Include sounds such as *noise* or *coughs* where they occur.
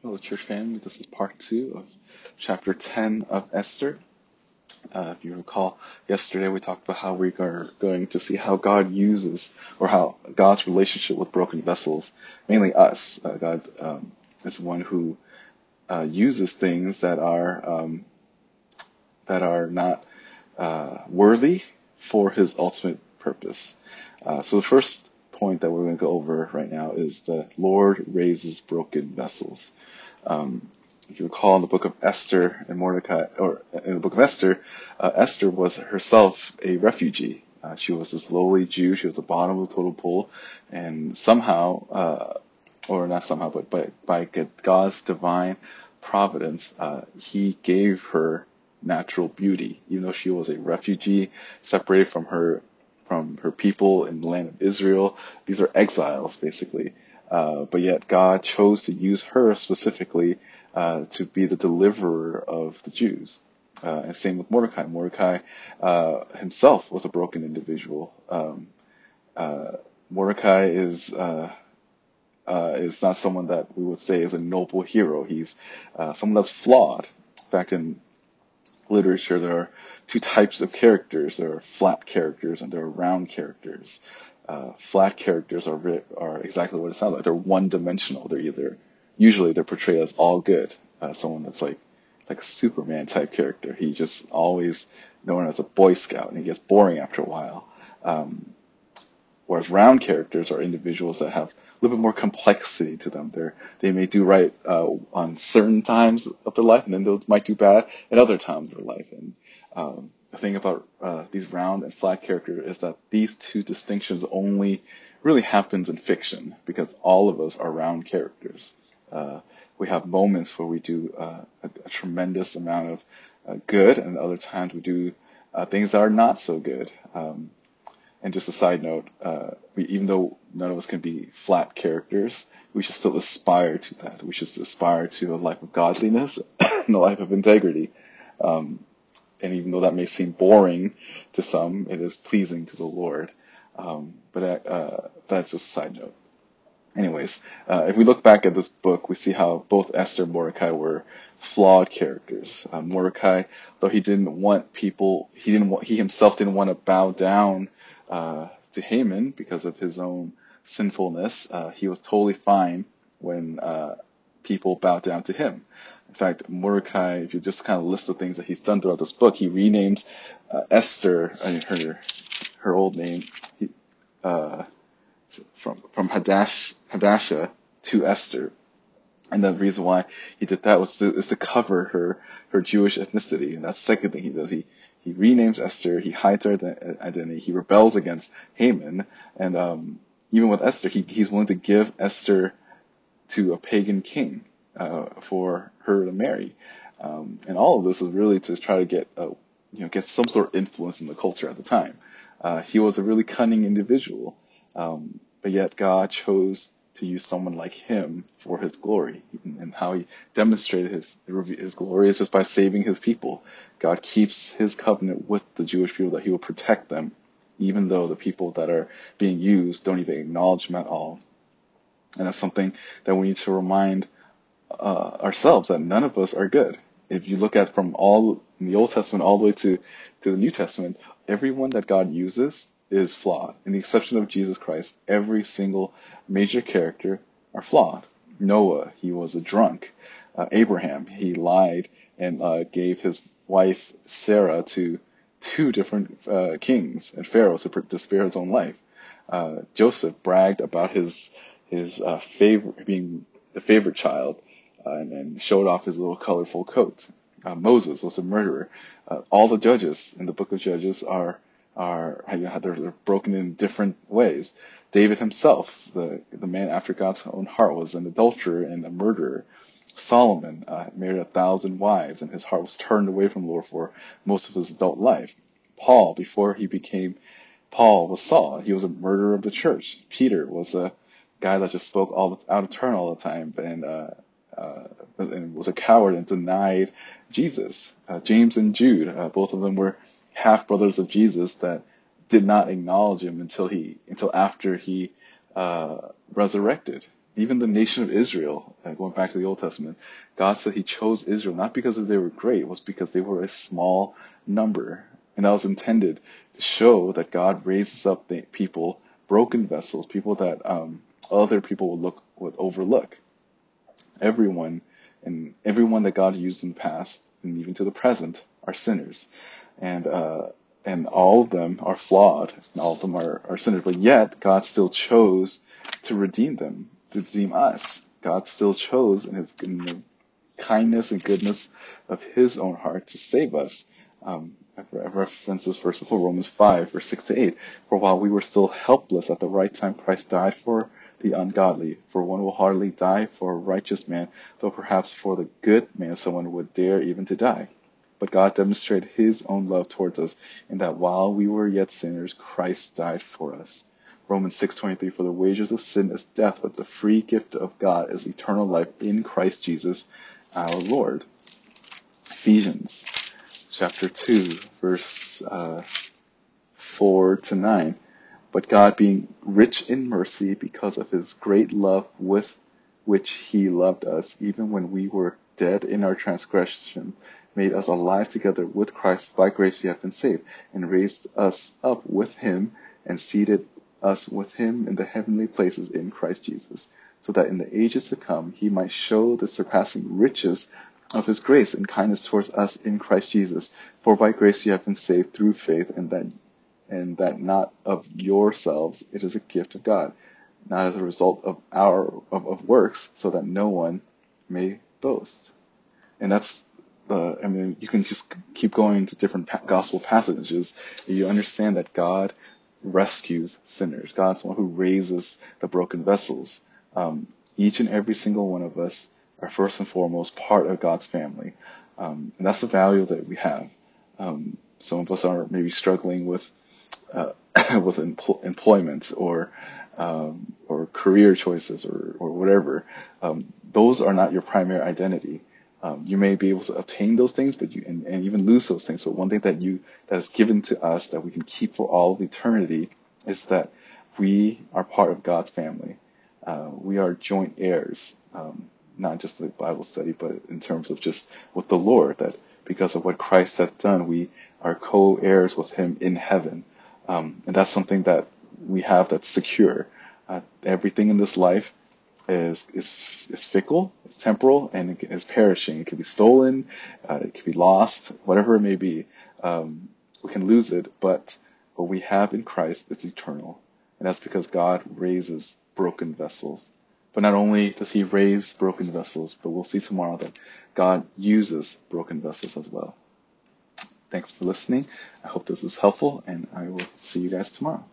Hello, church family. This is part two of chapter 10 of Esther. Uh, if you recall, yesterday we talked about how we are going to see how God uses, or how God's relationship with broken vessels, mainly us. Uh, God um, is one who uh, uses things that are um, that are not uh, worthy for His ultimate purpose. Uh, so the first point that we're going to go over right now is the Lord raises broken vessels. Um, if you recall in the book of Esther and Mordecai, or in the book of Esther, uh, Esther was herself a refugee. Uh, she was this lowly Jew. She was the bottom of the total pool, and somehow, uh, or not somehow, but by, by God's divine providence, uh, He gave her natural beauty, even though she was a refugee, separated from her from her people in the land of Israel. These are exiles, basically. Uh, but yet God chose to use her specifically uh, to be the deliverer of the Jews. Uh, and same with Mordecai. Mordecai uh, himself was a broken individual. Um, uh, Mordecai is uh, is not someone that we would say is a noble hero. He's someone that's flawed. In fact, in literature, there are two types of characters. There are flat characters and there are round characters. Uh, flat characters are are exactly what it sounds like. They're one dimensional. They're either usually they're portrayed as all good. Uh, someone that's like like a Superman type character. He's just always known as a Boy Scout, and he gets boring after a while. Um, whereas round characters are individuals that have little bit more complexity to them. They they may do right uh, on certain times of their life, and then they might do bad at other times of their life. And um, the thing about uh, these round and flat characters is that these two distinctions only really happens in fiction because all of us are round characters. Uh, we have moments where we do uh, a, a, tremendous amount of uh, good, and other times we do uh, things that are not so good. Um, and just a side note, uh, we, even though none of us can be flat characters, we should still aspire to that. We should aspire to a life of godliness *coughs* and a life of integrity. Um, and even though that may seem boring to some, it is pleasing to the Lord. Um, but uh, that's just a side note. Anyways, uh, if we look back at this book, we see how both Esther and Mordecai were flawed characters. Uh, Mordecai, though he didn't want people, he didn't want, he himself didn't want to bow down uh, to Haman because of his own sinfulness. Uh, he was totally fine when uh, people bowed down to him. In fact, Mordecai, if you just kind of list the things that he's done throughout this book, he renames uh, Esther, her her old name, he, uh, from from Hadash Hadassah to Esther, and the reason why he did that was to, is to cover her her Jewish ethnicity, and that's the second thing he does. He he renames Esther, he hides her identity, he rebels against Haman, and um, even with Esther, he, he's willing to give Esther to a pagan king uh, for her to marry. Um, and all of this is really to try to get a, you know get some sort of influence in the culture at the time. Uh, he was a really cunning individual, um, but yet God chose to use someone like him for His glory. And how He demonstrated His His glory is just by saving His people. God keeps His covenant with the Jewish people that He will protect them, even though the people that are being used don't even acknowledge Him at all. And that's something that we need to remind uh, ourselves that none of us are good. If you look at from all the Old Testament all the way to, to the New Testament, everyone that God uses is flawed. In the exception of Jesus Christ, every single major character are flawed. Noah, he was a drunk. Uh, Abraham, he lied and uh, gave his wife Sarah to two different uh, kings and pharaohs to, to, spare his own life. Uh, Joseph bragged about his his uh, favorite being the favorite child uh, and, and, showed off his little colorful coat. Uh, Moses was a murderer. Uh, all the judges in the book of Judges are are you know, they're, they're broken in different ways. David himself, the the man after God's own heart, was an adulterer and a murderer. Solomon uh, married a thousand wives, and his heart was turned away from the Lord for most of his adult life. Paul, before he became Paul, was Saul. He was a murderer of the church. Peter was a guy that just spoke all out of turn all the time, and uh, uh, and was a coward and denied Jesus. Uh, James and Jude, uh, both of them were half brothers of Jesus that did not acknowledge him until he until after he uh, resurrected. Even the nation of Israel, uh, going back to the Old Testament, God said He chose Israel not because they were great, it was because they were a small number. And that was intended to show that God raises up people, broken vessels, people that um, other people would look would overlook. Everyone and everyone that God used in the past and even to the present are sinners, and uh, and all of them are flawed, and all of them are, are sinners. But yet God still chose to redeem them to redeem us. God still chose in His kindness and goodness of His own heart to save us. Um, I've referenced this verse before, Romans 5, verse 6 to 8. For while we were still helpless at the right time, Christ died for the ungodly. For one will hardly die for a righteous man, though perhaps for the good man someone would dare even to die. But God demonstrated his own love towards us in that while we were yet sinners, Christ died for us. Romans 6:23 For the wages of sin is death, but the free gift of God is eternal life in Christ Jesus our Lord. Ephesians chapter 2 verse uh, 4 to 9. But God being rich in mercy because of his great love with which he loved us even when we were dead in our transgression made us alive together with Christ by grace you have been saved and raised us up with him and seated us with him in the heavenly places in Christ Jesus, so that in the ages to come he might show the surpassing riches of his grace and kindness towards us in Christ Jesus. For by grace you have been saved through faith, and that and that not of yourselves, it is a gift of God, not as a result of our of, of works, so that no one may boast. And that's the, I mean, you can just keep going to different gospel passages. You understand that God rescues sinners. God's one who raises the broken vessels. Um, each and every single one of us are first and foremost part of God's family. Um, and that's the value that we have. Um, some of us are maybe struggling with uh, *laughs* with empl- employment or um, or career choices or or whatever. Um, those are not your primary identity. Um, you may be able to obtain those things, but you and, and even lose those things. But one thing that you that is given to us that we can keep for all of eternity is that we are part of God's family. Uh, we are joint heirs, um, not just the Bible study, but in terms of just with the Lord. That because of what Christ has done, we are co-heirs with Him in heaven, um, and that's something that we have that's secure. Uh, everything in this life is is is fickle, it's temporal, and it is perishing. It can be stolen, uh, it can be lost, whatever it may be. Um, we can lose it, but what we have in Christ is eternal, and that's because God raises broken vessels. But not only does He raise broken vessels, but we'll see tomorrow that God uses broken vessels as well. Thanks for listening. I hope this was helpful, and I will see you guys tomorrow.